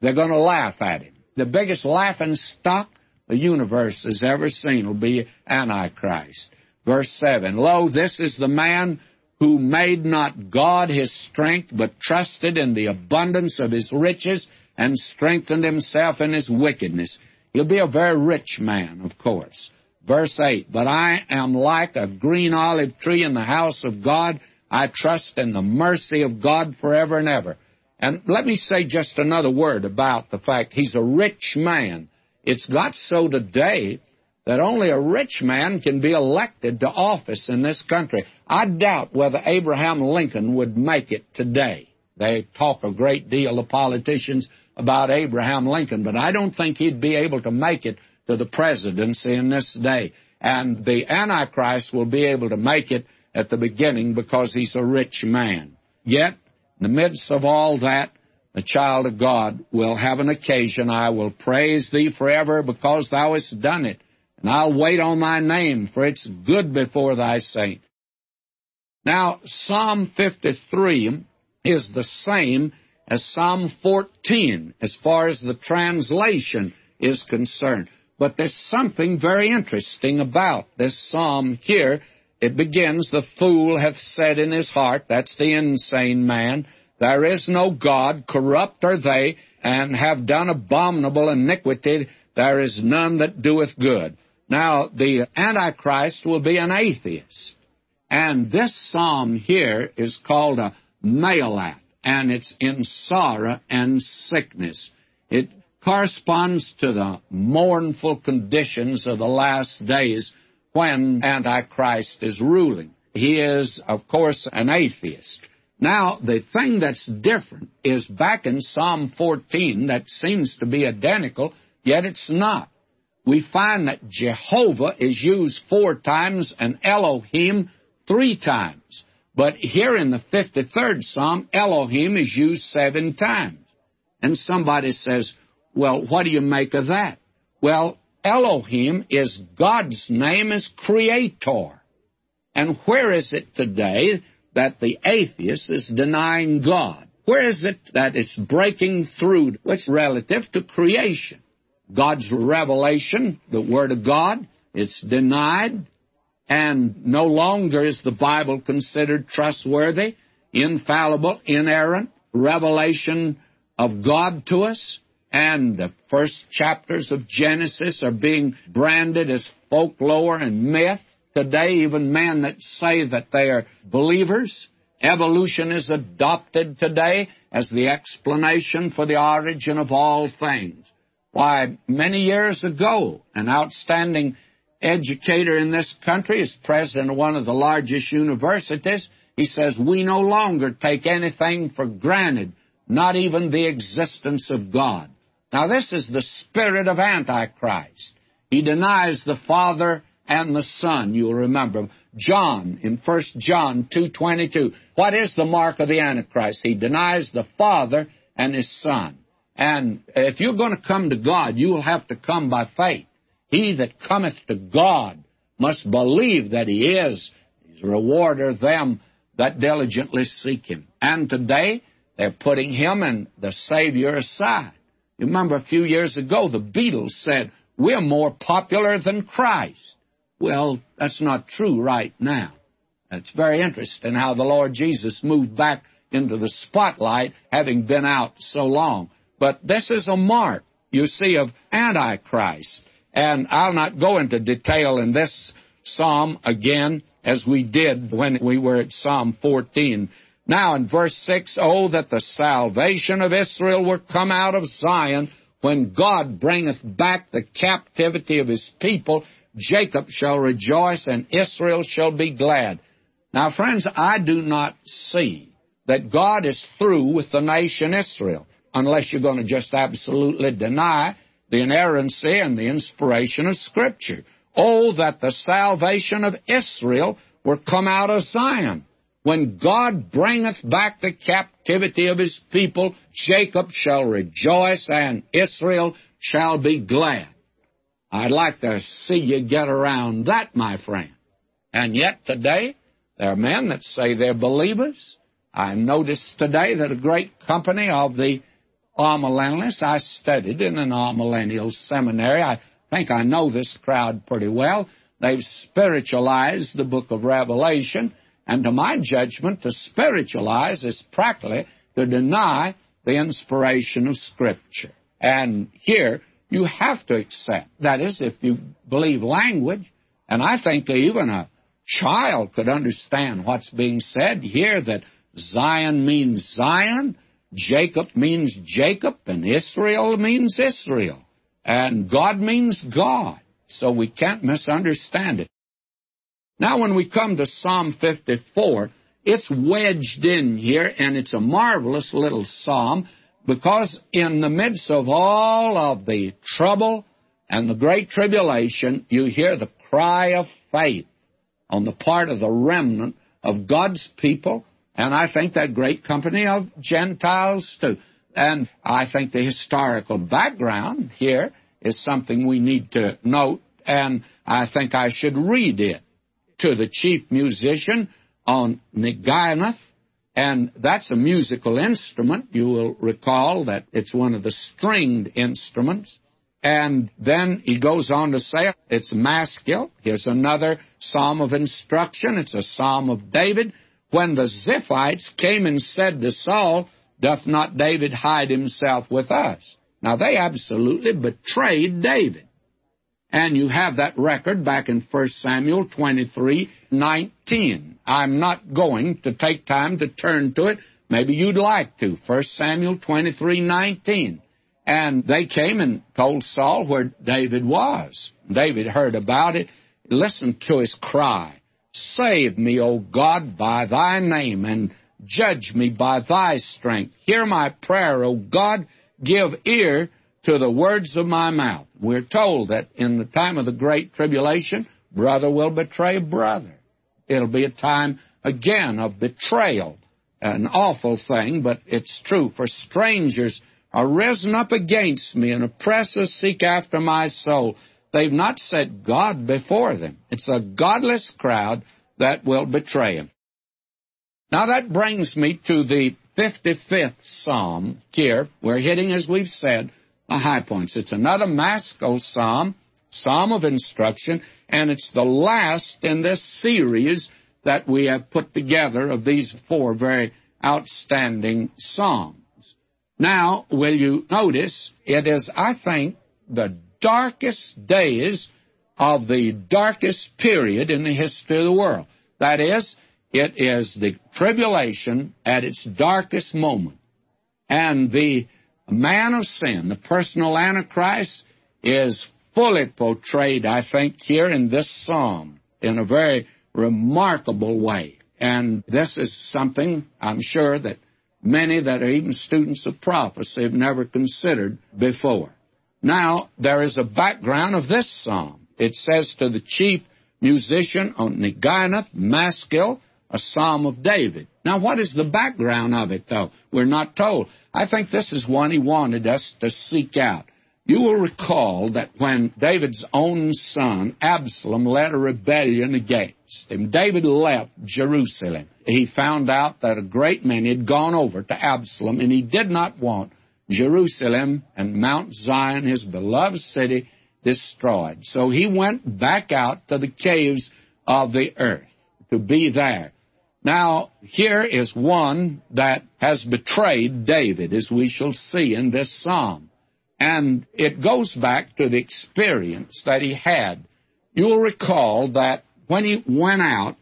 they're going to laugh at him. The biggest laughing stock the universe has ever seen will be Antichrist. Verse 7 Lo, this is the man who made not God his strength, but trusted in the abundance of his riches and strengthened himself in his wickedness. He'll be a very rich man, of course. Verse 8 But I am like a green olive tree in the house of God. I trust in the mercy of God forever and ever. And let me say just another word about the fact he's a rich man. It's got so today that only a rich man can be elected to office in this country. I doubt whether Abraham Lincoln would make it today. They talk a great deal, the politicians, about Abraham Lincoln, but I don't think he'd be able to make it to the presidency in this day. And the Antichrist will be able to make it at the beginning because he's a rich man. Yet, in the midst of all that, the child of God will have an occasion. I will praise thee forever because thou hast done it. And I'll wait on thy name, for it's good before thy saint. Now, Psalm 53 is the same as Psalm 14 as far as the translation is concerned. But there's something very interesting about this psalm here. It begins, The fool hath said in his heart, that's the insane man, there is no God, corrupt are they, and have done abominable iniquity, there is none that doeth good. Now, the Antichrist will be an atheist. And this psalm here is called a Mahalath, and it's in sorrow and sickness. It corresponds to the mournful conditions of the last days when Antichrist is ruling. He is, of course, an atheist. Now, the thing that's different is back in Psalm 14 that seems to be identical, yet it's not. We find that Jehovah is used four times and Elohim three times. But here in the 53rd Psalm, Elohim is used seven times. And somebody says, well, what do you make of that? Well, Elohim is God's name as creator. And where is it today that the atheist is denying God? Where is it that it's breaking through? What's relative to creation? God's revelation, the Word of God, it's denied, and no longer is the Bible considered trustworthy, infallible, inerrant, revelation of God to us, and the first chapters of Genesis are being branded as folklore and myth. Today, even men that say that they are believers, evolution is adopted today as the explanation for the origin of all things. Why, many years ago, an outstanding educator in this country is president of one of the largest universities. He says, We no longer take anything for granted, not even the existence of God. Now, this is the spirit of Antichrist. He denies the Father and the Son, you'll remember. John, in 1 John 2.22, what is the mark of the Antichrist? He denies the Father and His Son. And if you're going to come to God, you will have to come by faith. He that cometh to God must believe that He is. He's a rewarder of them that diligently seek Him. And today, they're putting Him and the Savior aside. You remember a few years ago, the Beatles said, We're more popular than Christ. Well, that's not true right now. It's very interesting how the Lord Jesus moved back into the spotlight, having been out so long. But this is a mark, you see, of Antichrist. And I'll not go into detail in this psalm again as we did when we were at Psalm 14. Now in verse 6, Oh, that the salvation of Israel were come out of Zion, when God bringeth back the captivity of his people, Jacob shall rejoice and Israel shall be glad. Now, friends, I do not see that God is through with the nation Israel unless you're going to just absolutely deny the inerrancy and the inspiration of Scripture. Oh, that the salvation of Israel were come out of Zion. When God bringeth back the captivity of his people, Jacob shall rejoice and Israel shall be glad. I'd like to see you get around that, my friend. And yet today, there are men that say they're believers. I noticed today that a great company of the amillennialists. I studied in an amillennial seminary. I think I know this crowd pretty well. They've spiritualized the book of Revelation, and to my judgment, to spiritualize is practically to deny the inspiration of Scripture. And here, you have to accept. That is, if you believe language, and I think even a child could understand what's being said here that Zion means Zion, Jacob means Jacob, and Israel means Israel. And God means God. so we can't misunderstand it. Now, when we come to Psalm 54, it's wedged in here, and it's a marvelous little psalm because in the midst of all of the trouble and the great tribulation, you hear the cry of faith on the part of the remnant of God's people, and I think that great company of Gentiles too. And I think the historical background here is something we need to note, and I think I should read it to the chief musician on Neginoth, and that's a musical instrument. You will recall that it's one of the stringed instruments. And then he goes on to say it's maskil. Here's another psalm of instruction. It's a psalm of David. When the Ziphites came and said to Saul, Doth not David hide himself with us? Now, they absolutely betrayed David. And you have that record back in 1 Samuel 23 19. I'm not going to take time to turn to it. Maybe you'd like to. 1 Samuel 23 19. And they came and told Saul where David was. David heard about it, listened to his cry Save me, O God, by thy name, and judge me by thy strength. Hear my prayer, O God, give ear to the words of my mouth. We're told that in the time of the great tribulation, brother will betray brother. It'll be a time again of betrayal, an awful thing, but it's true. For strangers are risen up against me, and oppressors seek after my soul. They've not set God before them. It's a godless crowd that will betray him. Now that brings me to the 55th Psalm here. We're hitting, as we've said, the high points. It's another Maskil Psalm, Psalm of Instruction, and it's the last in this series that we have put together of these four very outstanding Psalms. Now, will you notice, it is, I think, the darkest days of the darkest period in the history of the world. That is, it is the tribulation at its darkest moment. And the man of sin, the personal Antichrist, is fully portrayed, I think, here in this psalm in a very remarkable way. And this is something I'm sure that many that are even students of prophecy have never considered before. Now, there is a background of this psalm. It says to the chief musician on Neginoth, Maskil, a psalm of David. Now, what is the background of it, though? We're not told. I think this is one he wanted us to seek out. You will recall that when David's own son, Absalom, led a rebellion against him, David left Jerusalem. He found out that a great many had gone over to Absalom, and he did not want Jerusalem and Mount Zion, his beloved city, destroyed. So he went back out to the caves of the earth to be there. Now, here is one that has betrayed David, as we shall see in this psalm. And it goes back to the experience that he had. You'll recall that when he went out,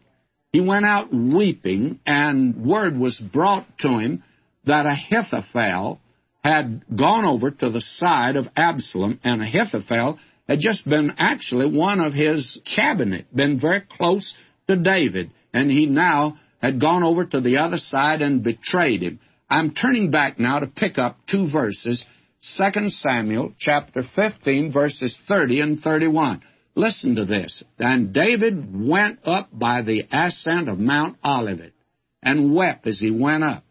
he went out weeping, and word was brought to him that Ahithophel had gone over to the side of Absalom, and Ahithophel had just been actually one of his cabinet, been very close to David, and he now had gone over to the other side and betrayed him. I'm turning back now to pick up two verses 2 Samuel chapter 15, verses 30 and 31. Listen to this. And David went up by the ascent of Mount Olivet, and wept as he went up,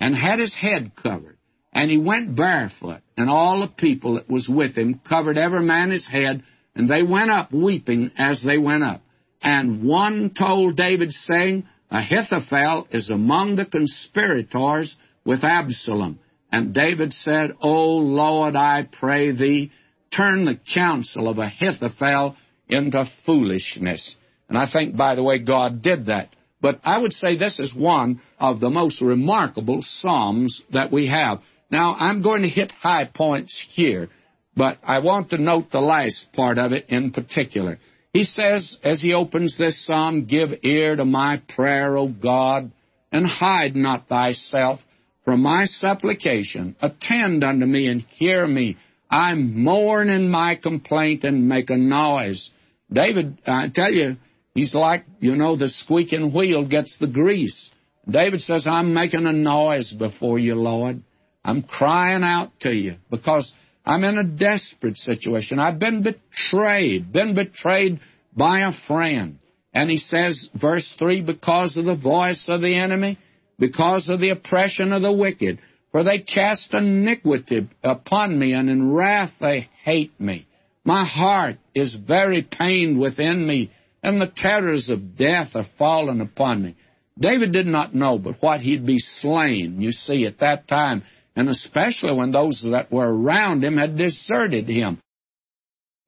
and had his head covered. And he went barefoot, and all the people that was with him covered every man his head, and they went up weeping as they went up. And one told David, saying, Ahithophel is among the conspirators with Absalom. And David said, O Lord, I pray thee, turn the counsel of Ahithophel into foolishness. And I think, by the way, God did that. But I would say this is one of the most remarkable Psalms that we have. Now, I'm going to hit high points here, but I want to note the last part of it in particular. He says, as he opens this psalm, Give ear to my prayer, O God, and hide not thyself from my supplication. Attend unto me and hear me, I mourn in my complaint and make a noise. David, I tell you, he's like, you know, the squeaking wheel gets the grease. David says, I'm making a noise before you, Lord. I'm crying out to you because I'm in a desperate situation. I've been betrayed, been betrayed by a friend. And he says, verse 3, because of the voice of the enemy, because of the oppression of the wicked, for they cast iniquity upon me, and in wrath they hate me. My heart is very pained within me, and the terrors of death are fallen upon me. David did not know but what he'd be slain, you see, at that time, and especially when those that were around him had deserted him.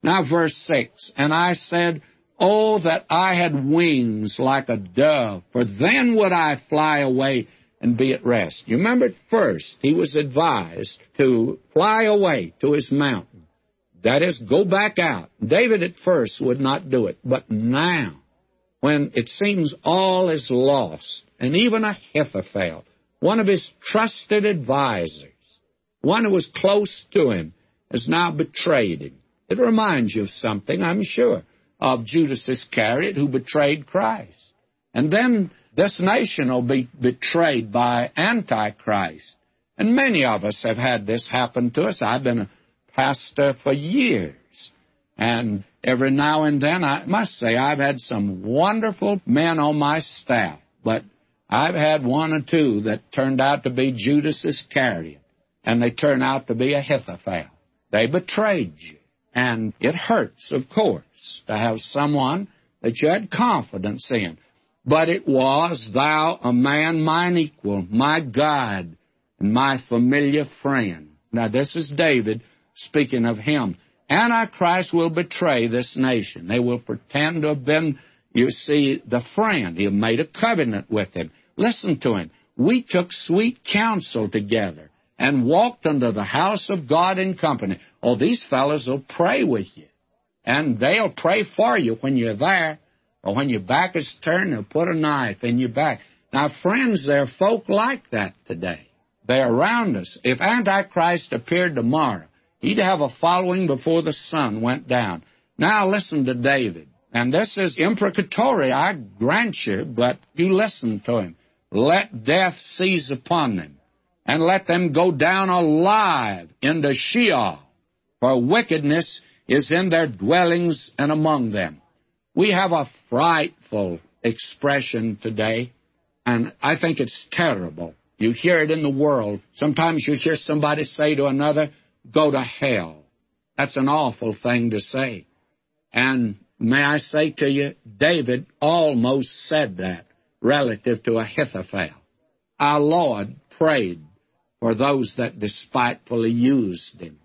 Now, verse 6 And I said, Oh, that I had wings like a dove, for then would I fly away and be at rest. You remember at first he was advised to fly away to his mountain. That is, go back out. David at first would not do it, but now, when it seems all is lost, and even Ahithophel, one of his trusted advisers, one who was close to him, has now betrayed him. It reminds you of something, I'm sure, of Judas Iscariot who betrayed Christ. And then this nation will be betrayed by Antichrist. And many of us have had this happen to us. I've been a pastor for years. And every now and then, I must say, I've had some wonderful men on my staff. But I've had one or two that turned out to be Judas Iscariot. And they turn out to be Ahithophel. They betrayed you. And it hurts, of course, to have someone that you had confidence in but it was, Thou, a man mine equal, my God, and my familiar friend. Now, this is David speaking of him. Antichrist will betray this nation. They will pretend to have been, you see, the friend. He made a covenant with him. Listen to him. We took sweet counsel together and walked under the house of God in company. Oh, these fellows will pray with you. And they'll pray for you when you're there. Or when your back is turned, they'll put a knife in your back. Now, friends, there are folk like that today. They're around us. If Antichrist appeared tomorrow, he'd have a following before the sun went down. Now, listen to David. And this is imprecatory, I grant you, but you listen to him. Let death seize upon them, and let them go down alive into Sheol, for wickedness is in their dwellings and among them. We have a frightful expression today, and I think it's terrible. You hear it in the world. Sometimes you hear somebody say to another, go to hell. That's an awful thing to say. And may I say to you, David almost said that relative to Ahithophel. Our Lord prayed for those that despitefully used him.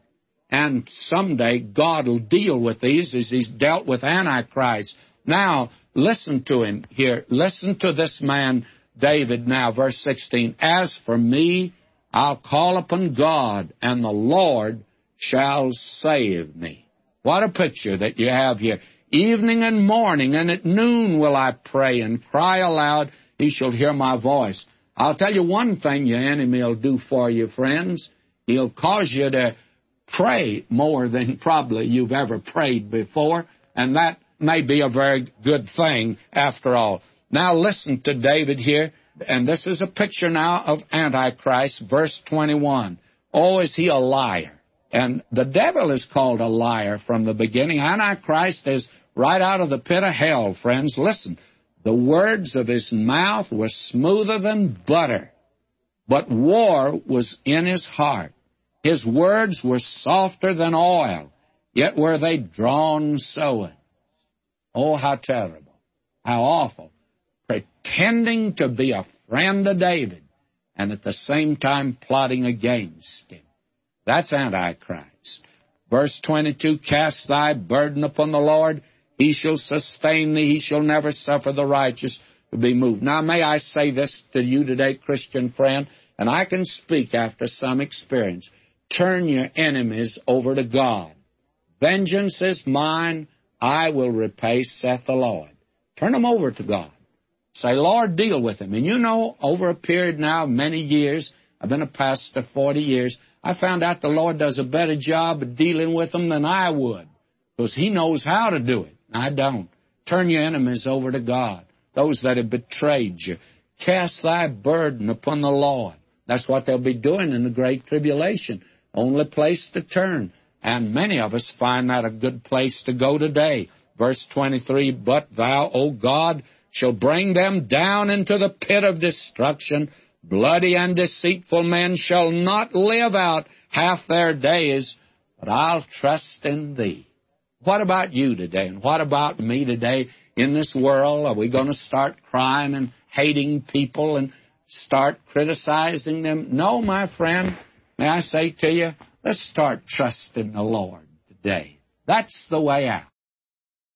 And someday God will deal with these as He's dealt with Antichrist. Now, listen to him here. Listen to this man, David, now, verse 16. As for me, I'll call upon God, and the Lord shall save me. What a picture that you have here. Evening and morning, and at noon will I pray and cry aloud, he shall hear my voice. I'll tell you one thing your enemy will do for you, friends. He'll cause you to pray more than probably you've ever prayed before, and that may be a very good thing after all. Now listen to David here, and this is a picture now of Antichrist, verse 21. Oh, is he a liar? And the devil is called a liar from the beginning. Antichrist is right out of the pit of hell, friends. Listen, the words of his mouth were smoother than butter, but war was in his heart. His words were softer than oil, yet were they drawn sowing. Oh, how terrible. How awful. Pretending to be a friend of David and at the same time plotting against him. That's Antichrist. Verse 22 Cast thy burden upon the Lord, he shall sustain thee, he shall never suffer the righteous to be moved. Now, may I say this to you today, Christian friend, and I can speak after some experience. Turn your enemies over to God. Vengeance is mine, I will repay, saith the Lord. Turn them over to God. Say, Lord, deal with them. And you know, over a period now of many years, I've been a pastor 40 years, I found out the Lord does a better job of dealing with them than I would because He knows how to do it. I don't. Turn your enemies over to God, those that have betrayed you. Cast thy burden upon the Lord. That's what they'll be doing in the Great Tribulation. Only place to turn. And many of us find that a good place to go today. Verse 23 But thou, O God, shall bring them down into the pit of destruction. Bloody and deceitful men shall not live out half their days, but I'll trust in thee. What about you today? And what about me today in this world? Are we going to start crying and hating people and start criticizing them? No, my friend. May I say to you, let's start trusting the Lord today. That's the way out.